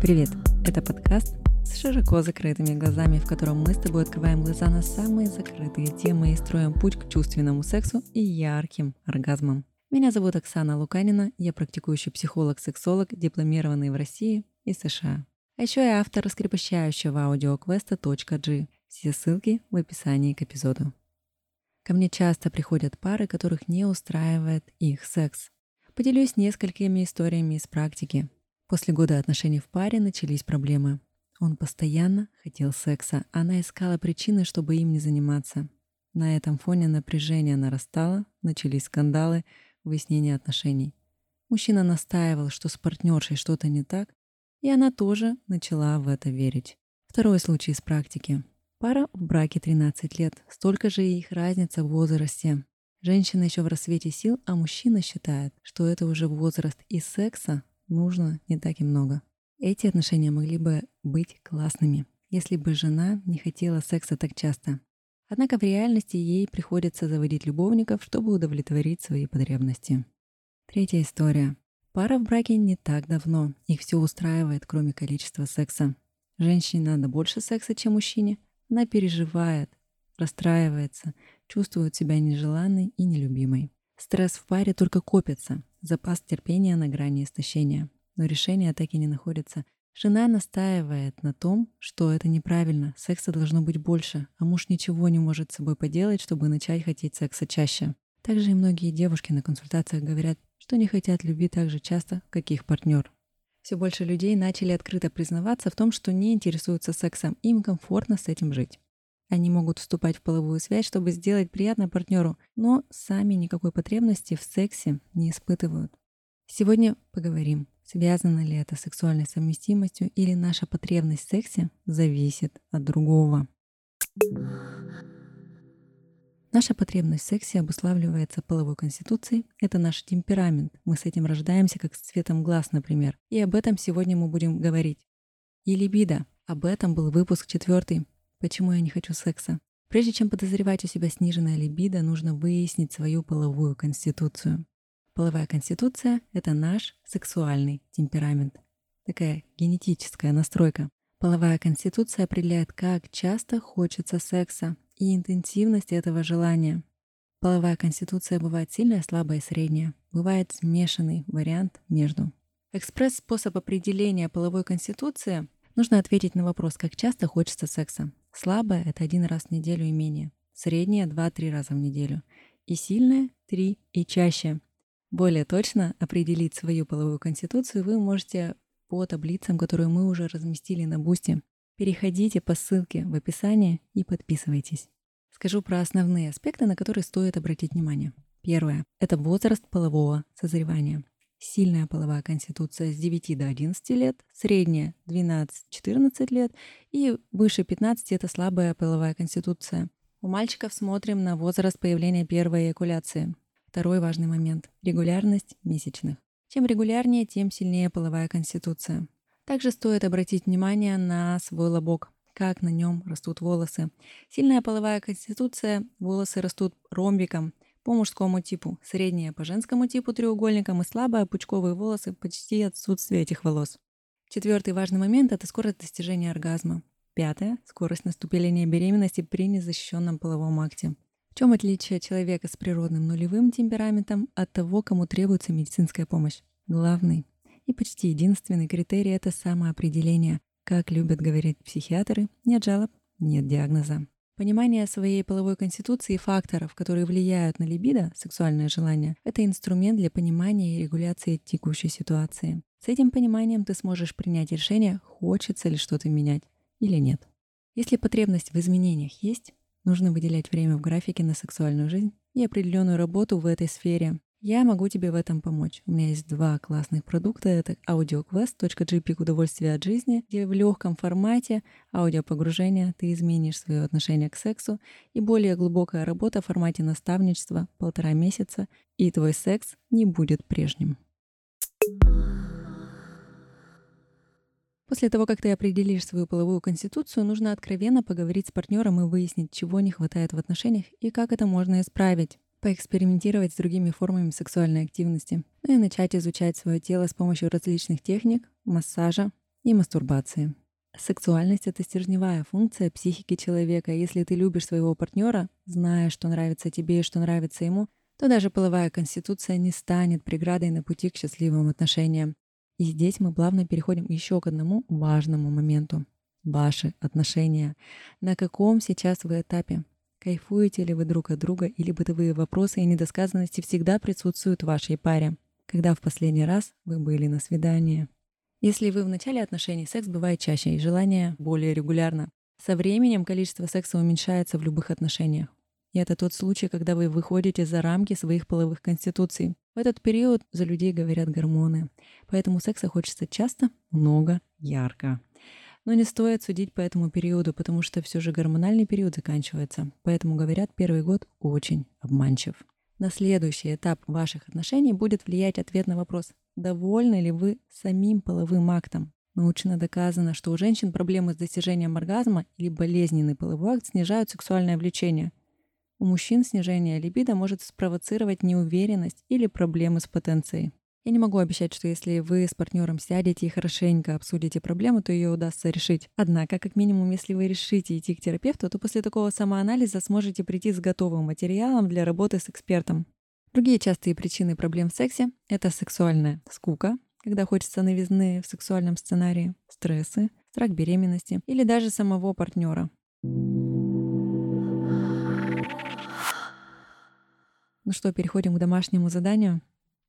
Привет! Это подкаст с широко закрытыми глазами, в котором мы с тобой открываем глаза на самые закрытые темы и строим путь к чувственному сексу и ярким оргазмам. Меня зовут Оксана Луканина, я практикующий психолог-сексолог, дипломированный в России и США. А еще я автор раскрепощающего аудиоквеста .g. Все ссылки в описании к эпизоду. Ко мне часто приходят пары, которых не устраивает их секс. Поделюсь несколькими историями из практики. После года отношений в паре начались проблемы. Он постоянно хотел секса, она искала причины, чтобы им не заниматься. На этом фоне напряжение нарастало, начались скандалы, выяснение отношений. Мужчина настаивал, что с партнершей что-то не так, и она тоже начала в это верить. Второй случай из практики. Пара в браке 13 лет, столько же и их разница в возрасте. Женщина еще в рассвете сил, а мужчина считает, что это уже возраст и секса нужно не так и много. Эти отношения могли бы быть классными, если бы жена не хотела секса так часто. Однако в реальности ей приходится заводить любовников, чтобы удовлетворить свои потребности. Третья история. Пара в браке не так давно, их все устраивает, кроме количества секса. Женщине надо больше секса, чем мужчине. Она переживает, расстраивается, чувствует себя нежеланной и нелюбимой. Стресс в паре только копится, запас терпения на грани истощения. Но решение так и не находится. Жена настаивает на том, что это неправильно, секса должно быть больше, а муж ничего не может с собой поделать, чтобы начать хотеть секса чаще. Также и многие девушки на консультациях говорят, что не хотят любви так же часто, как их партнер. Все больше людей начали открыто признаваться в том, что не интересуются сексом, им комфортно с этим жить. Они могут вступать в половую связь, чтобы сделать приятно партнеру, но сами никакой потребности в сексе не испытывают. Сегодня поговорим, связано ли это с сексуальной совместимостью или наша потребность в сексе зависит от другого. Наша потребность в сексе обуславливается половой конституцией. Это наш темперамент. Мы с этим рождаемся, как с цветом глаз, например. И об этом сегодня мы будем говорить. И либидо. Об этом был выпуск четвертый Почему я не хочу секса? Прежде чем подозревать у себя сниженное либидо, нужно выяснить свою половую конституцию. Половая конституция — это наш сексуальный темперамент. Такая генетическая настройка. Половая конституция определяет, как часто хочется секса и интенсивность этого желания. Половая конституция бывает сильная, слабая и средняя. Бывает смешанный вариант между. Экспресс-способ определения половой конституции нужно ответить на вопрос, как часто хочется секса. Слабая – это один раз в неделю и менее. Средняя – 2-3 раза в неделю. И сильная – 3 и чаще. Более точно определить свою половую конституцию вы можете по таблицам, которые мы уже разместили на Бусте. Переходите по ссылке в описании и подписывайтесь. Скажу про основные аспекты, на которые стоит обратить внимание. Первое – это возраст полового созревания сильная половая конституция с 9 до 11 лет, средняя 12-14 лет и выше 15 это слабая половая конституция. У мальчиков смотрим на возраст появления первой эякуляции. Второй важный момент – регулярность месячных. Чем регулярнее, тем сильнее половая конституция. Также стоит обратить внимание на свой лобок, как на нем растут волосы. Сильная половая конституция, волосы растут ромбиком, по мужскому типу, средняя по женскому типу треугольником и слабая пучковые волосы почти отсутствие этих волос. Четвертый важный момент – это скорость достижения оргазма. Пятое – скорость наступления беременности при незащищенном половом акте. В чем отличие человека с природным нулевым темпераментом от того, кому требуется медицинская помощь? Главный и почти единственный критерий – это самоопределение. Как любят говорить психиатры, нет жалоб, нет диагноза. Понимание своей половой конституции и факторов, которые влияют на либидо, сексуальное желание, это инструмент для понимания и регуляции текущей ситуации. С этим пониманием ты сможешь принять решение, хочется ли что-то менять или нет. Если потребность в изменениях есть, нужно выделять время в графике на сексуальную жизнь и определенную работу в этой сфере. Я могу тебе в этом помочь. У меня есть два классных продукта. Это audioquest.jp удовольствие от жизни, где в легком формате аудиопогружения ты изменишь свое отношение к сексу и более глубокая работа в формате наставничества полтора месяца, и твой секс не будет прежним. После того, как ты определишь свою половую конституцию, нужно откровенно поговорить с партнером и выяснить, чего не хватает в отношениях и как это можно исправить поэкспериментировать с другими формами сексуальной активности, ну и начать изучать свое тело с помощью различных техник, массажа и мастурбации. Сексуальность — это стержневая функция психики человека. Если ты любишь своего партнера, зная, что нравится тебе и что нравится ему, то даже половая конституция не станет преградой на пути к счастливым отношениям. И здесь мы плавно переходим еще к одному важному моменту. Ваши отношения. На каком сейчас вы этапе? Кайфуете ли вы друг от друга или бытовые вопросы и недосказанности всегда присутствуют в вашей паре? Когда в последний раз вы были на свидании? Если вы в начале отношений, секс бывает чаще и желание более регулярно. Со временем количество секса уменьшается в любых отношениях. И это тот случай, когда вы выходите за рамки своих половых конституций. В этот период за людей говорят гормоны. Поэтому секса хочется часто, много, ярко. Но не стоит судить по этому периоду, потому что все же гормональный период заканчивается. Поэтому говорят, первый год очень обманчив. На следующий этап ваших отношений будет влиять ответ на вопрос Довольны ли вы самим половым актом? Научно доказано, что у женщин проблемы с достижением оргазма или болезненный половой акт снижают сексуальное влечение. У мужчин снижение либидо может спровоцировать неуверенность или проблемы с потенцией. Я не могу обещать, что если вы с партнером сядете и хорошенько обсудите проблему, то ее удастся решить. Однако, как минимум, если вы решите идти к терапевту, то после такого самоанализа сможете прийти с готовым материалом для работы с экспертом. Другие частые причины проблем в сексе — это сексуальная скука, когда хочется новизны в сексуальном сценарии, стрессы, страх беременности или даже самого партнера. Ну что, переходим к домашнему заданию.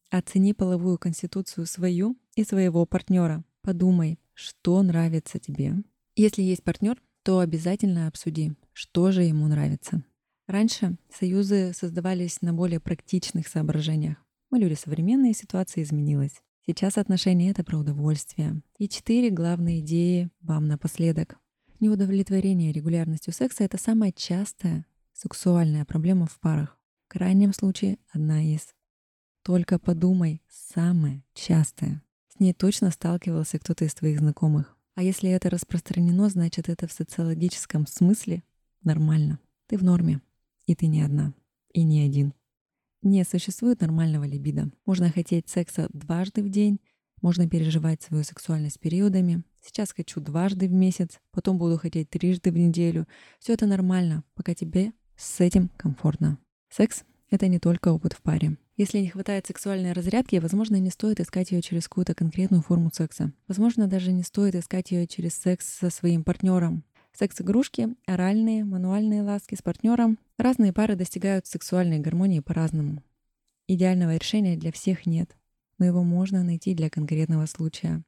Оцени половую конституцию свою и своего партнера. Подумай, что нравится тебе. Если есть партнер, то обязательно обсуди, что же ему нравится. Раньше союзы создавались на более практичных соображениях. Мы люди современные, ситуация изменилась. Сейчас отношения — это про удовольствие. И четыре главные идеи вам напоследок. Неудовлетворение регулярностью секса — это самая частая сексуальная проблема в парах. В крайнем случае — одна из. Только подумай, самая частая. С ней точно сталкивался кто-то из твоих знакомых. А если это распространено, значит это в социологическом смысле нормально. Ты в норме. И ты не одна. И не один. Не существует нормального либидо. Можно хотеть секса дважды в день, можно переживать свою сексуальность периодами. Сейчас хочу дважды в месяц, потом буду хотеть трижды в неделю. Все это нормально, пока тебе с этим комфортно. Секс — это не только опыт в паре. Если не хватает сексуальной разрядки, возможно, не стоит искать ее через какую-то конкретную форму секса. Возможно, даже не стоит искать ее через секс со своим партнером. Секс-игрушки, оральные, мануальные ласки с партнером. Разные пары достигают сексуальной гармонии по-разному. Идеального решения для всех нет, но его можно найти для конкретного случая.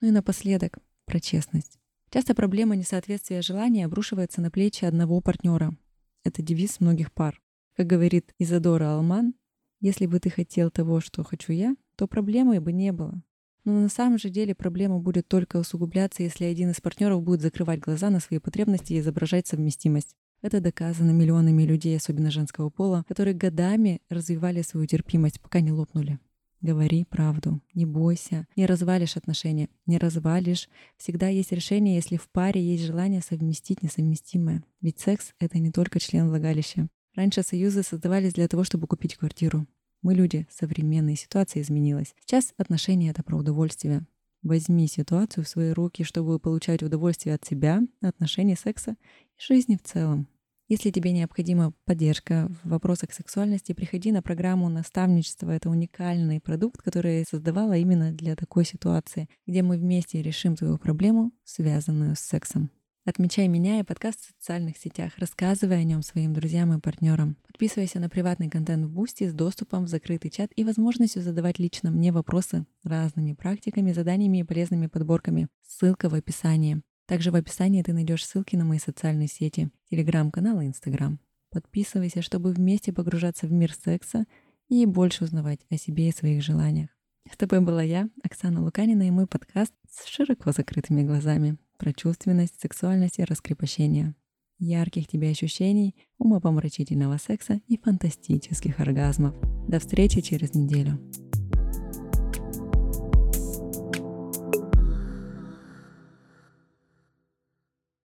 Ну и напоследок, про честность. Часто проблема несоответствия желания обрушивается на плечи одного партнера. Это девиз многих пар. Как говорит Изадора Алман, если бы ты хотел того, что хочу я, то проблемы бы не было. Но на самом же деле проблема будет только усугубляться, если один из партнеров будет закрывать глаза на свои потребности и изображать совместимость. Это доказано миллионами людей, особенно женского пола, которые годами развивали свою терпимость, пока не лопнули. Говори правду, не бойся, не развалишь отношения, не развалишь. Всегда есть решение, если в паре есть желание совместить несовместимое. Ведь секс — это не только член влагалища. Раньше союзы создавались для того, чтобы купить квартиру. Мы люди современные, ситуация изменилась. Сейчас отношения — это про удовольствие. Возьми ситуацию в свои руки, чтобы получать удовольствие от себя, отношений, секса и жизни в целом. Если тебе необходима поддержка в вопросах сексуальности, приходи на программу наставничества. Это уникальный продукт, который я создавала именно для такой ситуации, где мы вместе решим твою проблему, связанную с сексом. Отмечай меня и подкаст в социальных сетях, рассказывай о нем своим друзьям и партнерам. Подписывайся на приватный контент в Boosty с доступом в закрытый чат и возможностью задавать лично мне вопросы разными практиками, заданиями и полезными подборками. Ссылка в описании. Также в описании ты найдешь ссылки на мои социальные сети, телеграм-канал и инстаграм. Подписывайся, чтобы вместе погружаться в мир секса и больше узнавать о себе и своих желаниях. С тобой была я, Оксана Луканина, и мой подкаст с широко закрытыми глазами про чувственность, сексуальность и раскрепощение. Ярких тебе ощущений, умопомрачительного секса и фантастических оргазмов. До встречи через неделю.